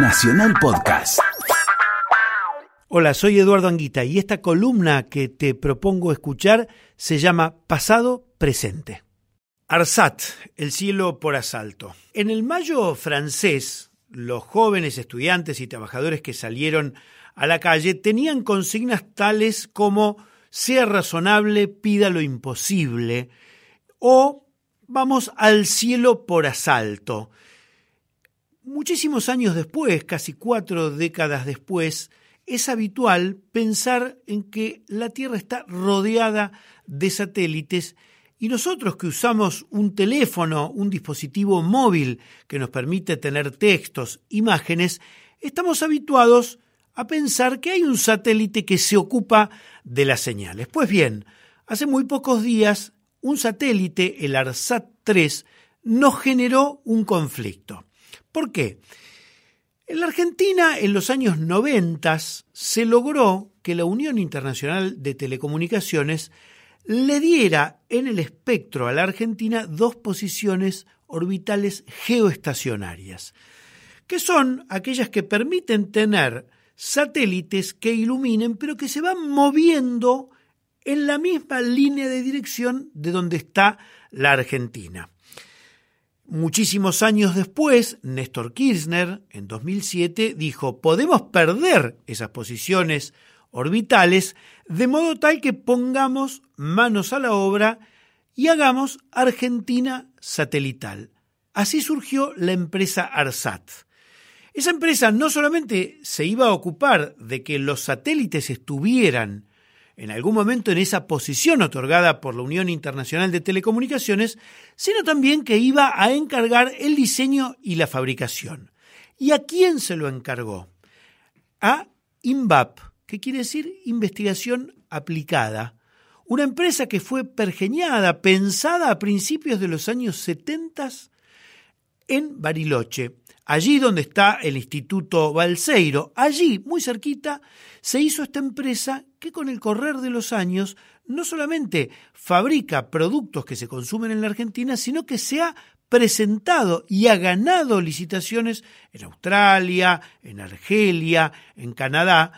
Nacional Podcast. Hola, soy Eduardo Anguita y esta columna que te propongo escuchar se llama Pasado Presente. Arsat, el cielo por asalto. En el mayo francés, los jóvenes estudiantes y trabajadores que salieron a la calle tenían consignas tales como sea razonable, pida lo imposible o vamos al cielo por asalto. Muchísimos años después, casi cuatro décadas después, es habitual pensar en que la Tierra está rodeada de satélites y nosotros que usamos un teléfono, un dispositivo móvil que nos permite tener textos, imágenes, estamos habituados a pensar que hay un satélite que se ocupa de las señales. Pues bien, hace muy pocos días un satélite, el ARSAT-3, nos generó un conflicto. ¿Por qué? En la Argentina, en los años 90, se logró que la Unión Internacional de Telecomunicaciones le diera en el espectro a la Argentina dos posiciones orbitales geoestacionarias, que son aquellas que permiten tener satélites que iluminen, pero que se van moviendo en la misma línea de dirección de donde está la Argentina. Muchísimos años después, Néstor Kirchner, en 2007, dijo, podemos perder esas posiciones orbitales de modo tal que pongamos manos a la obra y hagamos Argentina satelital. Así surgió la empresa ARSAT. Esa empresa no solamente se iba a ocupar de que los satélites estuvieran en algún momento en esa posición otorgada por la Unión Internacional de Telecomunicaciones, sino también que iba a encargar el diseño y la fabricación. ¿Y a quién se lo encargó? A INVAP, que quiere decir investigación aplicada, una empresa que fue pergeñada, pensada a principios de los años 70 en Bariloche, allí donde está el Instituto Balseiro, allí, muy cerquita, se hizo esta empresa que con el correr de los años no solamente fabrica productos que se consumen en la Argentina, sino que se ha presentado y ha ganado licitaciones en Australia, en Argelia, en Canadá,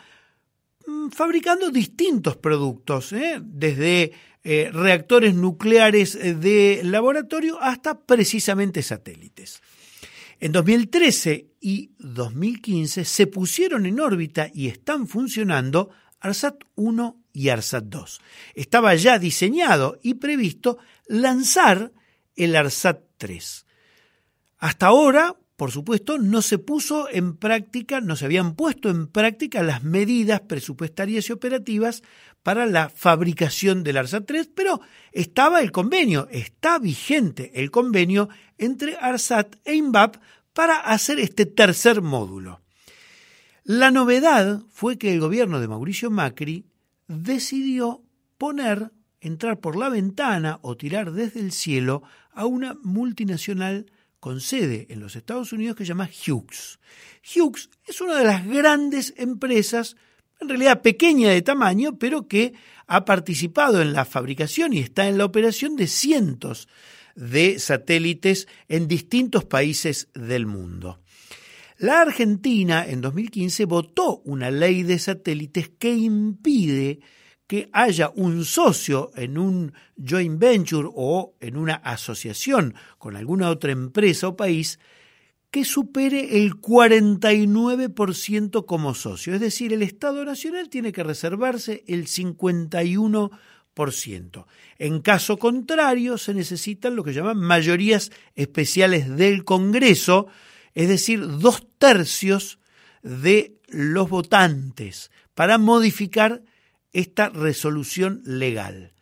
mm, fabricando distintos productos, ¿eh? desde eh, reactores nucleares de laboratorio hasta precisamente satélites. En 2013 y 2015 se pusieron en órbita y están funcionando ARSAT 1 y ARSAT 2. Estaba ya diseñado y previsto lanzar el ARSAT 3. Hasta ahora, por supuesto, no se puso en práctica, no se habían puesto en práctica las medidas presupuestarias y operativas para la fabricación del ARSAT 3, pero estaba el convenio, está vigente el convenio entre ARSAT e INVAP para hacer este tercer módulo. La novedad fue que el gobierno de Mauricio Macri decidió poner, entrar por la ventana o tirar desde el cielo a una multinacional con sede en los Estados Unidos que se llama Hughes. Hughes es una de las grandes empresas, en realidad pequeña de tamaño, pero que ha participado en la fabricación y está en la operación de cientos de satélites en distintos países del mundo. La Argentina en 2015 votó una ley de satélites que impide que haya un socio en un joint venture o en una asociación con alguna otra empresa o país que supere el 49% como socio. Es decir, el Estado Nacional tiene que reservarse el 51%. En caso contrario, se necesitan lo que llaman mayorías especiales del Congreso, es decir, dos tercios de los votantes para modificar esta resolución legal.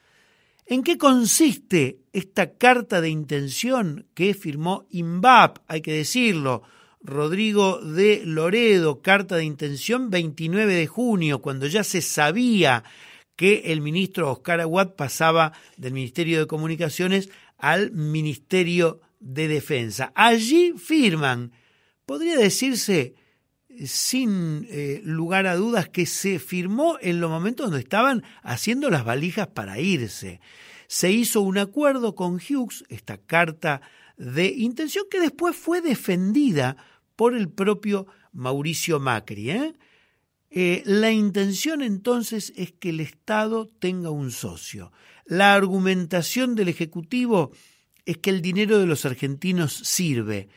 ¿En qué consiste esta carta de intención que firmó INVAP? Hay que decirlo, Rodrigo de Loredo, carta de intención 29 de junio, cuando ya se sabía que el ministro Oscar Aguad pasaba del Ministerio de Comunicaciones al Ministerio de Defensa. Allí firman, podría decirse sin eh, lugar a dudas que se firmó en los momentos donde estaban haciendo las valijas para irse. Se hizo un acuerdo con Hughes, esta carta de intención que después fue defendida por el propio Mauricio Macri. ¿eh? Eh, la intención entonces es que el Estado tenga un socio. La argumentación del Ejecutivo es que el dinero de los argentinos sirve,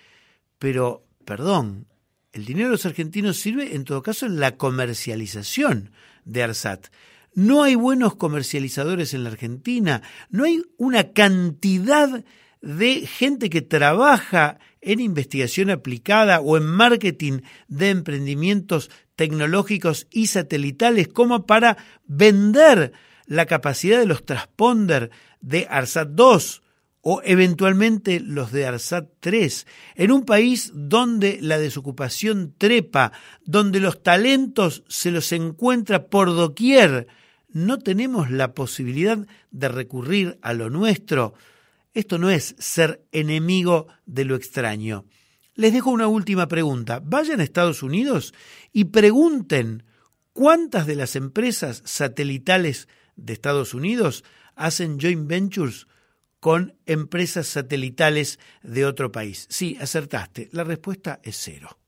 pero, perdón, el dinero de los argentinos sirve en todo caso en la comercialización de ARSAT. No hay buenos comercializadores en la Argentina, no hay una cantidad de gente que trabaja en investigación aplicada o en marketing de emprendimientos tecnológicos y satelitales como para vender la capacidad de los transponder de ARSAT 2 o eventualmente los de ARSAT 3, en un país donde la desocupación trepa, donde los talentos se los encuentra por doquier, no tenemos la posibilidad de recurrir a lo nuestro. Esto no es ser enemigo de lo extraño. Les dejo una última pregunta. Vayan a Estados Unidos y pregunten cuántas de las empresas satelitales de Estados Unidos hacen joint ventures con empresas satelitales de otro país. Sí, acertaste. La respuesta es cero.